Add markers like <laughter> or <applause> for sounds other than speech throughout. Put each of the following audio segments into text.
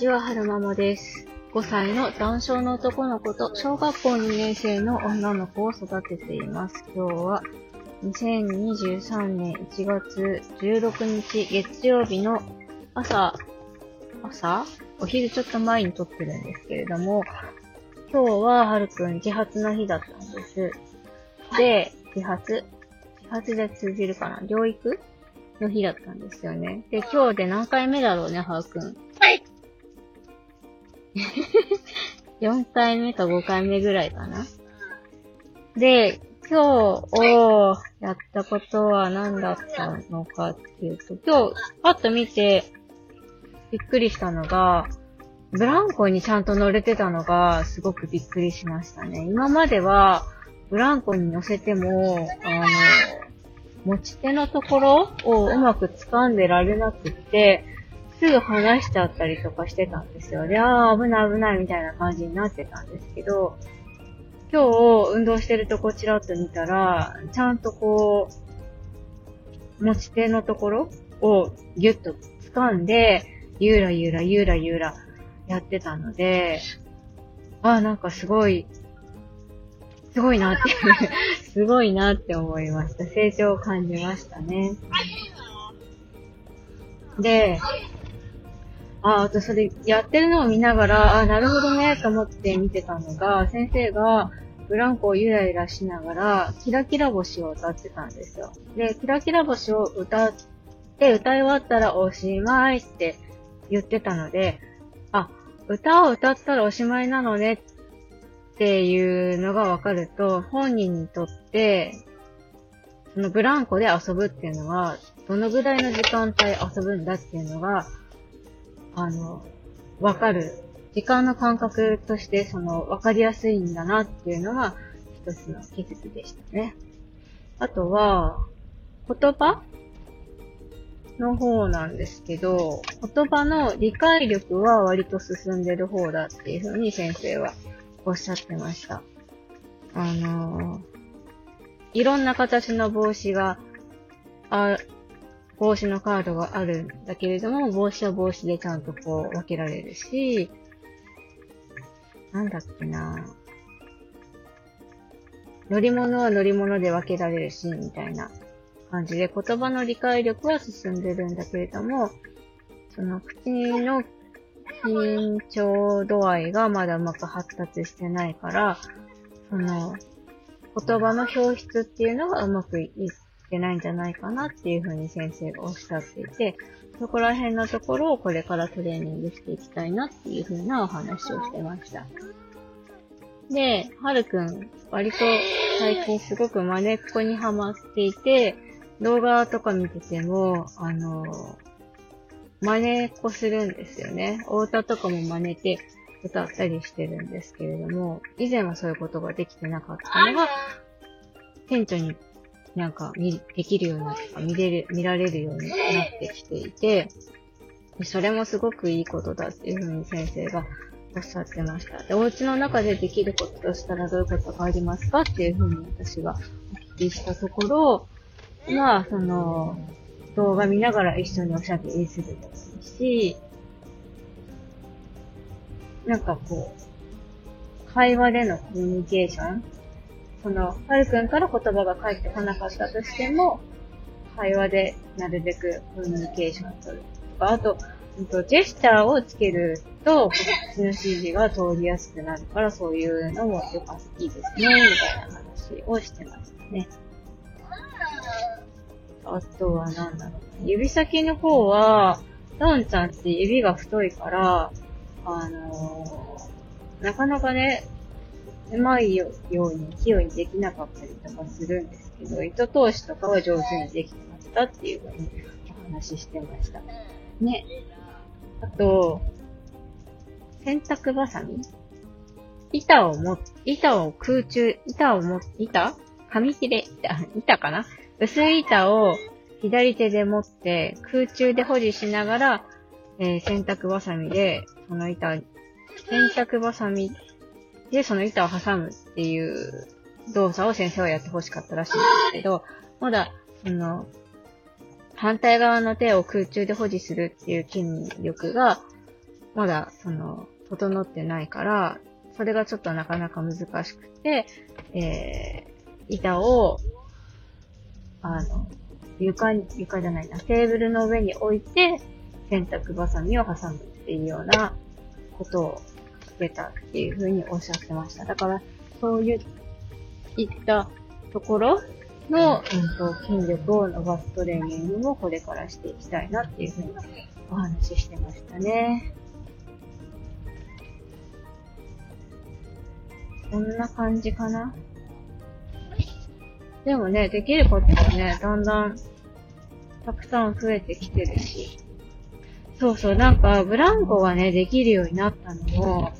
ちは、はるままです。5歳の男性の男の子と小学校2年生の女の子を育てています。今日は2023年1月16日月曜日の朝、朝？お昼ちょっと前に撮ってるんですけれども、今日ははるくん自発の日だったんです。で、自発？自発で通じるかな？療育？の日だったんですよね。で、今日で何回目だろうね、はーくん？はい。<laughs> 4回目か5回目ぐらいかな。で、今日をやったことは何だったのかっていうと、今日、パッと見て、びっくりしたのが、ブランコにちゃんと乗れてたのが、すごくびっくりしましたね。今までは、ブランコに乗せても、あの、持ち手のところをうまく掴んでられなくって、すぐ離しちゃったりとかしてたんですよ。で、あー危ない危ないみたいな感じになってたんですけど、今日運動してるとこちらっと見たら、ちゃんとこう、持ち手のところをギュッと掴んで、ゆーらゆーらゆーらゆらやってたので、あーなんかすごい、すごいなって <laughs> すごいなって思いました。成長を感じましたね。で、あ、あとそれやってるのを見ながら、あ、なるほどね、と思って見てたのが、先生がブランコをゆらゆらしながら、キラキラ星を歌ってたんですよ。で、キラキラ星を歌って、歌い終わったらおしまいって言ってたので、あ、歌を歌ったらおしまいなのねっていうのがわかると、本人にとって、そのブランコで遊ぶっていうのは、どのぐらいの時間帯遊ぶんだっていうのが、あの、わかる。時間の感覚として、その、わかりやすいんだなっていうのが、一つの気づきでしたね。あとは、言葉の方なんですけど、言葉の理解力は割と進んでる方だっていうふうに先生はおっしゃってました。あのいろんな形の帽子が、あ、帽子のカードがあるんだけれども、帽子は帽子でちゃんとこう分けられるし、なんだっけな。乗り物は乗り物で分けられるし、みたいな感じで、言葉の理解力は進んでるんだけれども、その口の緊張度合いがまだうまく発達してないから、その、言葉の表出っていうのがうまくいってないんじゃないかなっていうふうに先生がおっしゃっていて、そこら辺のところをこれからトレーニングしていきたいなっていうふうなお話をしてました。で、はるくん、割と最近すごく真似っこにハマっていて、動画とか見てても、あの、真似っこするんですよね。お歌とかも真似て歌ったりしてるんですけれども、以前はそういうことができてなかったのが、店長になんか見、できるようになった見れる、見られるようになってきていて、それもすごくいいことだっていうふうに先生がおっしゃってました。で、お家の中でできることとしたらどういうことがありますかっていうふうに私がお聞きしたところ、まあ、その、動画見ながら一緒におしゃべりするとかし、なんかこう、会話でのコミュニケーションその、はるくんから言葉が返ってこなかったとしても、会話でなるべくコミュニケーションを取るとか、あと、ジェスチャーをつけると、口の指示が通りやすくなるから、そういうのもよかったいいですね、みたいな話をしてましたね。あとはなんだろう。指先の方は、ダンちゃんって指が太いから、あのーなかなかね、うまいように器用にできなかったりとかするんですけど、糸通しとかは上手にできてましたっていうふうにお話ししてました。ね。あと、洗濯バサミ板をも、板を空中、板をも、板？紙切れ、板板かな？薄い板を左手で持って空中で保持しながら、えー洗濯バサミで、その板、洗濯バサミでその板を挟むっていう動作を先生はやってほしかったらしいんですけど、まだ、その、反対側の手を空中で保持するっていう筋力が、まだ、その、整ってないから、それがちょっとなかなか難しくて、えー、板を、あの、床に、床じゃないな、テーブルの上に置いて、洗濯バサミを挟むっていうようなことをしてたっていうふうにおっしゃってました。だから、そういったところの、うんと、筋力を伸ばすトレーニングもこれからしていきたいなっていうふうにお話ししてましたね。こんな感じかな？でもね、できることもね、だんだん、たくさん増えてきてるし。そうそう、なんか、ブランコがね、できるようになったのも、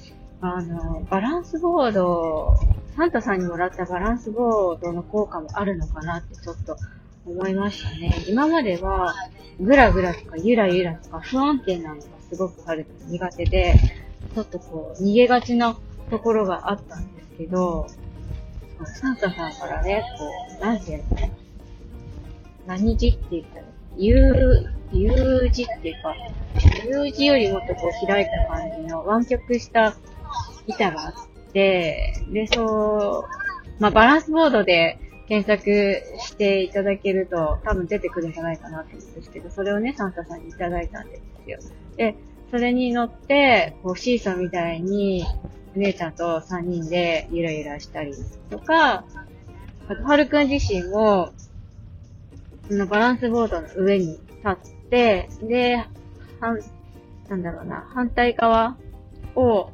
あの、バランスボード、サンタさんにもらったバランスボードの効果もあるのかなってちょっと思いましたね。今までは、ぐらぐらとかゆらゆらとか不安定なのがすごくある苦手で、ちょっとこう、逃げがちなところがあったんですけど、サンタさんからね、こう、なんていうの何字って言ったら、U、U 字っていうか、U 字よりもっとこう開いた感じの湾曲した板があって、で、そう、まあ、バランスボードで検索していただけると多分出てくるんじゃないかなと思うんですけど、それをね、サンタさんにいただいたんですよ。で、それに乗って、こうシーソーみたいに、お姉ちゃんと3人でゆらゆらしたりとか、あと、はるくん自身も、そのバランスボードの上に立って、で、はん、なんだろうな、反対側を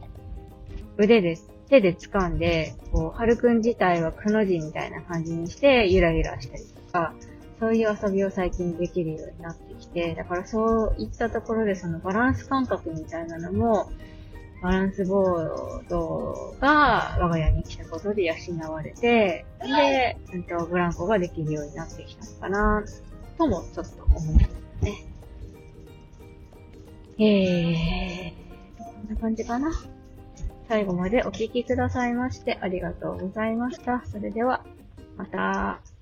腕です、手で掴んで、こう、はるくん自体はくの字みたいな感じにしてゆらゆらしたりとか、そういう遊びを最近できるようになってきて、だからそういったところでそのバランス感覚みたいなのも、バランスボードが我が家に来たことで養われて、で、うんと、ブランコができるようになってきたのかな、ともちょっと思いますね。えー、こんな感じかな。最後までお聴きくださいましてありがとうございました。それでは、また。